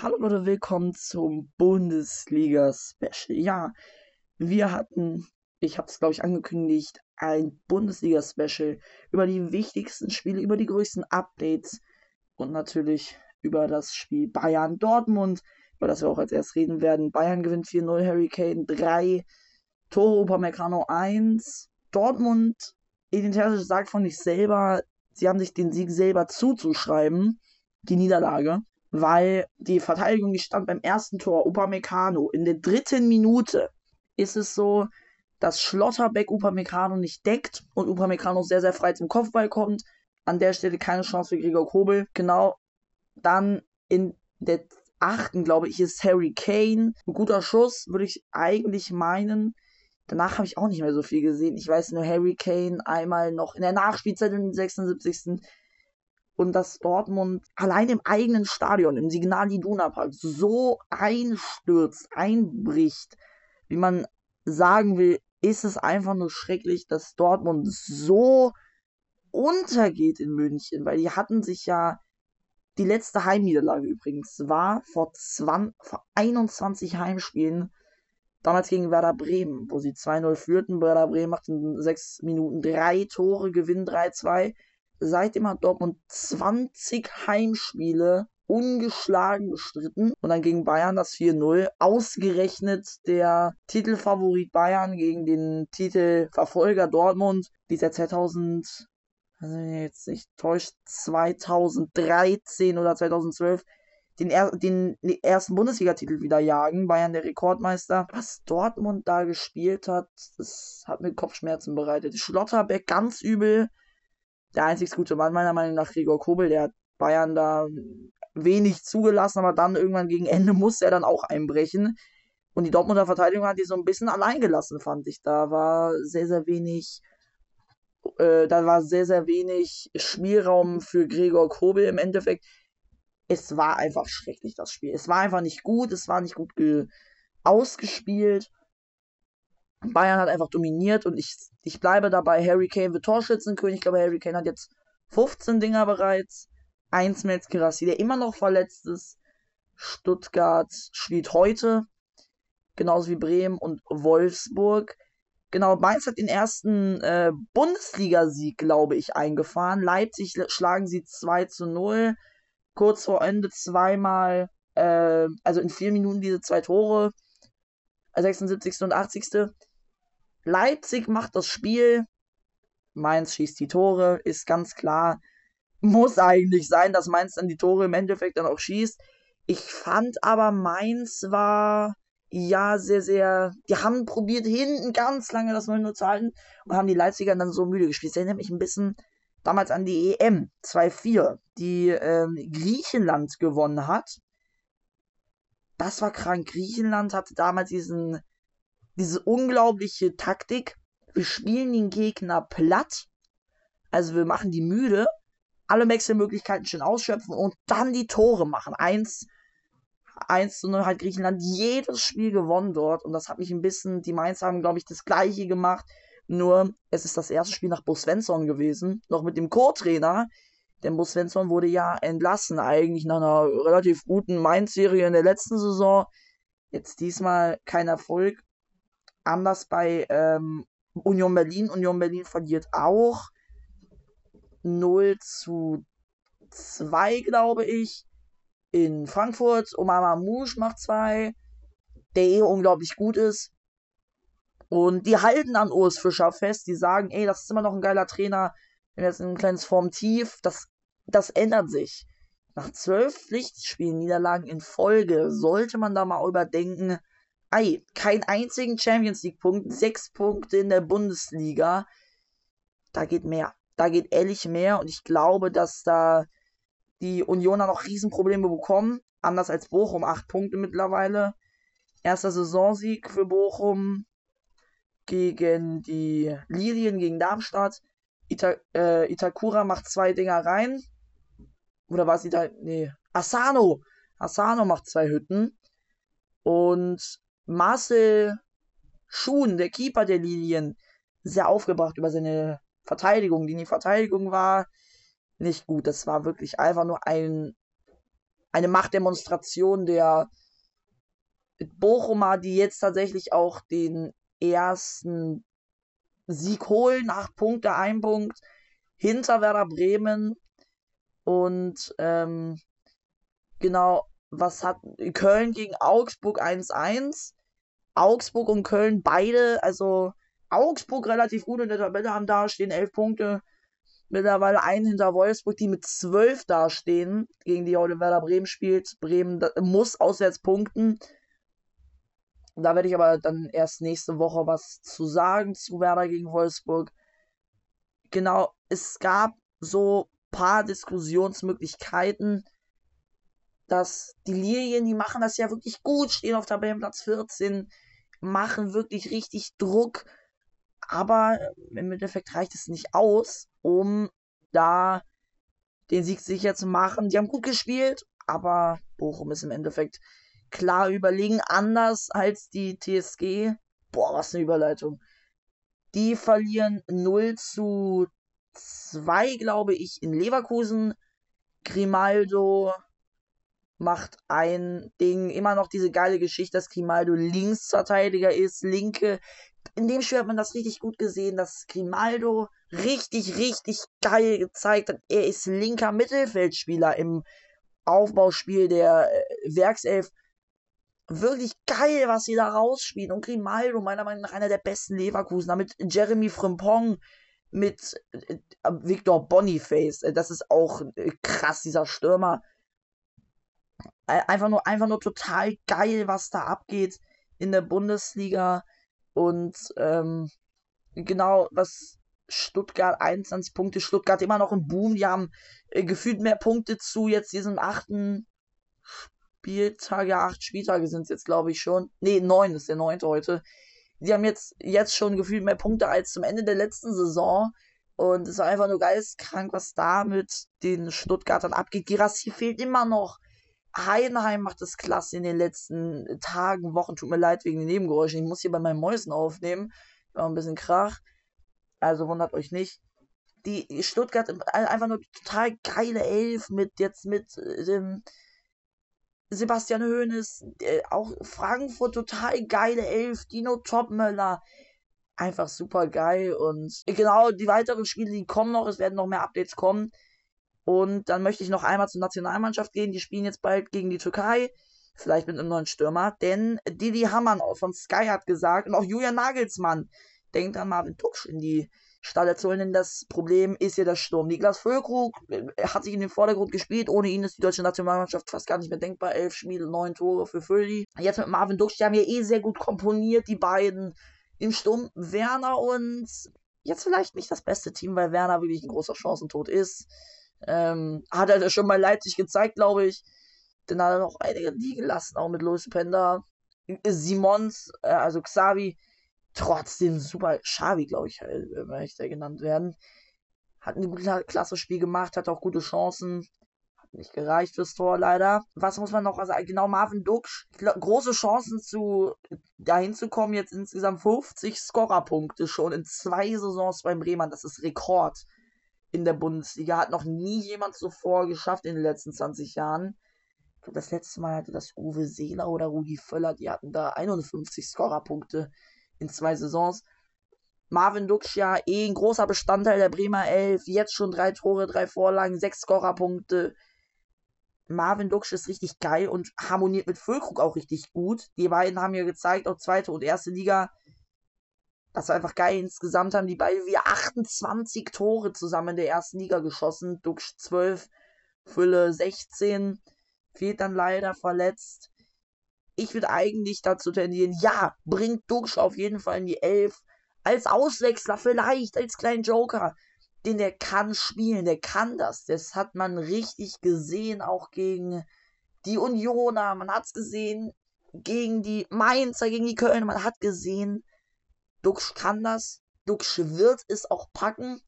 Hallo Leute, willkommen zum Bundesliga-Special. Ja, wir hatten, ich habe es glaube ich angekündigt, ein Bundesliga-Special über die wichtigsten Spiele, über die größten Updates und natürlich über das Spiel Bayern-Dortmund, über das wir auch als erstes reden werden. Bayern gewinnt 4-0, Harry Kane 3, Toro Upamecano 1, Dortmund, Edin Terzic sagt von sich selber, sie haben sich den Sieg selber zuzuschreiben, die Niederlage weil die Verteidigung, die stand beim ersten Tor, Upamecano. In der dritten Minute ist es so, dass Schlotterbeck Upamecano nicht deckt und Upamecano sehr, sehr frei zum Kopfball kommt. An der Stelle keine Chance für Gregor Kobel. Genau. Dann in der achten, glaube ich, ist Harry Kane. Ein guter Schuss, würde ich eigentlich meinen. Danach habe ich auch nicht mehr so viel gesehen. Ich weiß nur, Harry Kane einmal noch in der Nachspielzeit im 76 und dass Dortmund allein im eigenen Stadion, im Signal Iduna Park, so einstürzt, einbricht, wie man sagen will, ist es einfach nur schrecklich, dass Dortmund so untergeht in München, weil die hatten sich ja die letzte Heimniederlage übrigens war vor, 20, vor 21 Heimspielen, damals gegen Werder Bremen, wo sie 2-0 führten. Werder Bremen macht in 6 Minuten drei Tore, gewinnt 3-2 seitdem hat Dortmund 20 Heimspiele ungeschlagen bestritten und dann gegen Bayern das 4-0. Ausgerechnet der Titelfavorit Bayern gegen den Titelverfolger Dortmund, die seit 2000, also jetzt nicht täuscht, 2013 oder 2012 den, er den ersten Bundesligatitel wieder jagen. Bayern der Rekordmeister. Was Dortmund da gespielt hat, das hat mir Kopfschmerzen bereitet. Schlotterbeck ganz übel der einzig gute Mann meiner Meinung nach Gregor Kobel, der hat Bayern da wenig zugelassen, aber dann irgendwann gegen Ende musste er dann auch einbrechen. Und die Dortmunder Verteidigung hat die so ein bisschen allein gelassen, fand ich. Da war sehr, sehr wenig, äh, da war sehr, sehr wenig Spielraum für Gregor Kobel im Endeffekt. Es war einfach schrecklich, das Spiel. Es war einfach nicht gut, es war nicht gut ausgespielt. Bayern hat einfach dominiert und ich, ich bleibe dabei. Harry Kane wird Torschützenkönig. Ich glaube, Harry Kane hat jetzt 15 Dinger bereits. Eins mit Kirassi, der immer noch verletzt ist. Stuttgart spielt heute. Genauso wie Bremen und Wolfsburg. Genau, Mainz hat den ersten äh, Bundesligasieg, glaube ich, eingefahren. Leipzig schlagen sie 2 zu 0. Kurz vor Ende zweimal, äh, also in vier Minuten diese zwei Tore. 76. und 80. Leipzig macht das Spiel. Mainz schießt die Tore, ist ganz klar. Muss eigentlich sein, dass Mainz dann die Tore im Endeffekt dann auch schießt. Ich fand aber, Mainz war ja sehr, sehr. Die haben probiert, hinten ganz lange das 0-0 zu halten und haben die Leipziger dann so müde gespielt. Das erinnert mich ein bisschen damals an die EM 2-4, die ähm, Griechenland gewonnen hat. Das war krank. Griechenland hatte damals diesen diese unglaubliche Taktik. Wir spielen den Gegner platt. Also wir machen die müde. Alle Wechselmöglichkeiten schön ausschöpfen und dann die Tore machen. Eins, eins zu 0 hat Griechenland jedes Spiel gewonnen dort. Und das hat mich ein bisschen, die Mainz haben, glaube ich, das gleiche gemacht. Nur, es ist das erste Spiel nach Bo Svensson gewesen. Noch mit dem Co-Trainer. Denn Bo Svensson wurde ja entlassen, eigentlich nach einer relativ guten Mainz-Serie in der letzten Saison. Jetzt diesmal kein Erfolg anders bei ähm, Union Berlin. Union Berlin verliert auch 0 zu 2, glaube ich. In Frankfurt. Omar Mouche macht 2. Der eh unglaublich gut ist. Und die halten an Urs Fischer fest. Die sagen, ey, das ist immer noch ein geiler Trainer. Wenn jetzt ein kleines Formtief. Das, das ändert sich. Nach zwölf Pflichtspielen, Niederlagen in Folge, sollte man da mal überdenken, Ei, kein einzigen Champions League-Punkt, sechs Punkte in der Bundesliga. Da geht mehr. Da geht ehrlich mehr und ich glaube, dass da die Unioner noch Riesenprobleme bekommen. Anders als Bochum, acht Punkte mittlerweile. Erster Saisonsieg für Bochum gegen die Lilien, gegen Darmstadt. Ita äh, Itakura macht zwei Dinger rein. Oder war es Ita Nee. Asano! Asano macht zwei Hütten. Und Marcel Schuhn, der Keeper der Lilien, sehr aufgebracht über seine Verteidigung. Die Verteidigung war nicht gut. Das war wirklich einfach nur ein, eine Machtdemonstration der Bochumer, die jetzt tatsächlich auch den ersten Sieg holen. Acht Punkte, ein Punkt hinter Werder Bremen. Und ähm, genau, was hat Köln gegen Augsburg 1-1. Augsburg und Köln beide, also Augsburg relativ gut in der Tabelle haben da stehen, elf Punkte. Mittlerweile einen hinter Wolfsburg, die mit zwölf dastehen, gegen die heute Werder Bremen spielt. Bremen muss auswärts punkten. Da werde ich aber dann erst nächste Woche was zu sagen zu Werder gegen Wolfsburg. Genau, es gab so paar Diskussionsmöglichkeiten, dass die Lilien, die machen das ja wirklich gut, stehen auf Tabellenplatz 14, machen wirklich richtig Druck, aber im Endeffekt reicht es nicht aus, um da den Sieg sicher zu machen. Die haben gut gespielt, aber Bochum ist im Endeffekt klar überlegen, anders als die TSG. Boah, was eine Überleitung. Die verlieren 0 zu 2, glaube ich, in Leverkusen. Grimaldo macht ein Ding, immer noch diese geile Geschichte, dass Grimaldo Linksverteidiger ist, linke. In dem Spiel hat man das richtig gut gesehen, dass Grimaldo richtig, richtig geil gezeigt hat. Er ist linker Mittelfeldspieler im Aufbauspiel der äh, Werkself wirklich geil, was sie da rausspielen. Und Grimaldo, meiner Meinung nach einer der besten Leverkusener, mit Jeremy Frimpong, mit äh, Victor Boniface. Äh, das ist auch äh, krass, dieser Stürmer. Einfach nur, einfach nur total geil, was da abgeht in der Bundesliga. Und ähm, genau, was Stuttgart 21 Punkte, Stuttgart immer noch im Boom. Die haben äh, gefühlt mehr Punkte zu jetzt diesem achten Spieltage, acht Spieltage sind es jetzt, glaube ich, schon. Ne, neun ist der neunte heute. Die haben jetzt, jetzt schon gefühlt mehr Punkte als zum Ende der letzten Saison. Und es ist einfach nur geistkrank, was da mit den Stuttgartern abgeht. Girassi fehlt immer noch. Heidenheim macht es klasse in den letzten Tagen, Wochen. Tut mir leid wegen den Nebengeräuschen. Ich muss hier bei meinen Mäusen aufnehmen. War ein bisschen Krach. Also wundert euch nicht. Die Stuttgart einfach nur total geile Elf mit jetzt mit dem. Äh, Sebastian Hoeneß, äh, auch Frankfurt total geile Elf, Dino Topmöller, einfach super geil und genau die weiteren Spiele, die kommen noch, es werden noch mehr Updates kommen und dann möchte ich noch einmal zur Nationalmannschaft gehen, die spielen jetzt bald gegen die Türkei, vielleicht mit einem neuen Stürmer, denn Didi Hamann von Sky hat gesagt und auch Julian Nagelsmann denkt an Marvin Tuksch in die Stalle zu holen, denn das Problem ist ja der Sturm. Niklas Füllkrug äh, hat sich in den Vordergrund gespielt. Ohne ihn ist die deutsche Nationalmannschaft fast gar nicht mehr denkbar. Elf Spiele, neun Tore für Fülli. Jetzt mit Marvin Duksch, die haben ja eh sehr gut komponiert, die beiden. Im Sturm Werner und jetzt vielleicht nicht das beste Team, weil Werner wirklich ein großer Chancentod ist. Ähm, hat er schon mal Leipzig gezeigt, glaube ich. Dann hat er noch einige liegen gelassen, auch mit Louis Pender. Simons, äh, also Xavi, trotzdem super Xavi, glaube ich, äh, möchte er genannt werden. Hat ein gutes klasse Spiel gemacht, hat auch gute Chancen. Hat nicht gereicht fürs Tor leider. Was muss man noch sagen? Genau, Marvin Duksch. Große Chancen zu dahin zu kommen. Jetzt insgesamt 50 Scorerpunkte schon in zwei Saisons beim Bremen. Das ist Rekord in der Bundesliga. Hat noch nie jemand zuvor geschafft in den letzten 20 Jahren. Das letzte Mal hatte das Uwe Seeler oder Rudi Völler, die hatten da 51 Scorerpunkte in zwei Saisons. Marvin Dux ja eh ein großer Bestandteil der Bremer Elf. Jetzt schon drei Tore, drei Vorlagen, sechs Scorerpunkte. Marvin Dux ist richtig geil und harmoniert mit Füllkrug auch richtig gut. Die beiden haben ja gezeigt, auch zweite und erste Liga, das war einfach geil. Insgesamt haben die beiden wie 28 Tore zusammen in der ersten Liga geschossen. Dux 12, Fülle 16. Fehlt dann leider verletzt ich würde eigentlich dazu tendieren, ja, bringt Duxch auf jeden Fall in die Elf. Als Auswechsler, vielleicht als kleinen Joker. Den der kann spielen, der kann das. Das hat man richtig gesehen, auch gegen die Unioner. Man hat es gesehen gegen die Mainzer, gegen die Kölner. Man hat gesehen, Duxch kann das. Duxch wird es auch packen.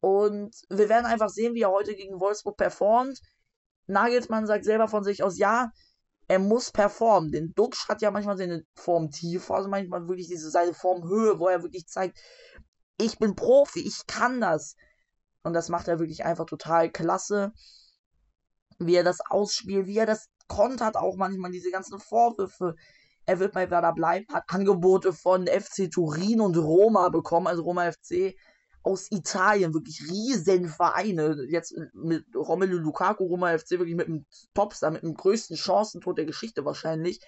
Und wir werden einfach sehen, wie er heute gegen Wolfsburg performt. Nagelsmann sagt selber von sich aus, ja, er muss performen. Denn Duxch hat ja manchmal seine Formtiefe, also manchmal wirklich diese seine Formhöhe, wo er wirklich zeigt, ich bin Profi, ich kann das. Und das macht er wirklich einfach total klasse. wie er das ausspielt, wie er das kontert auch manchmal, diese ganzen Vorwürfe. Er wird bei Werder bleiben, hat Angebote von FC Turin und Roma bekommen, also Roma FC aus Italien, wirklich riesen Vereine. Jetzt mit Romelu Lukaku, Roma FC, wirklich mit dem Topstar, mit dem größten Chancentod der Geschichte wahrscheinlich.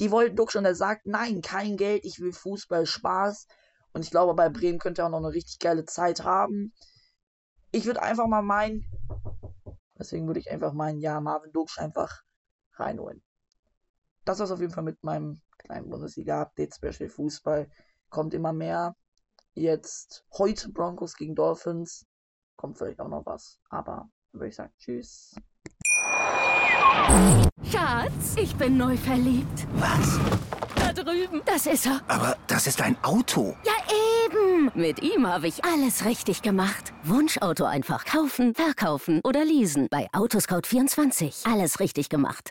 Die wollten Duck schon, er sagt, nein, kein Geld, ich will Fußball, Spaß. Und ich glaube, bei Bremen könnte er auch noch eine richtig geile Zeit haben. Ich würde einfach mal meinen, deswegen würde ich einfach meinen, ja, Marvin Duksch einfach reinholen. Das war's auf jeden Fall mit meinem kleinen Bundesliga-Update, Special Fußball. Kommt immer mehr. Jetzt heute Broncos gegen Dolphins. Kommt vielleicht auch noch was. Aber dann würde ich sagen, tschüss. Schatz, ich bin neu verliebt. Was? Da drüben. Das ist er. Aber das ist ein Auto. Ja, eben. Mit ihm habe ich alles richtig gemacht. Wunschauto einfach kaufen, verkaufen oder leasen. Bei Autoscout24. Alles richtig gemacht.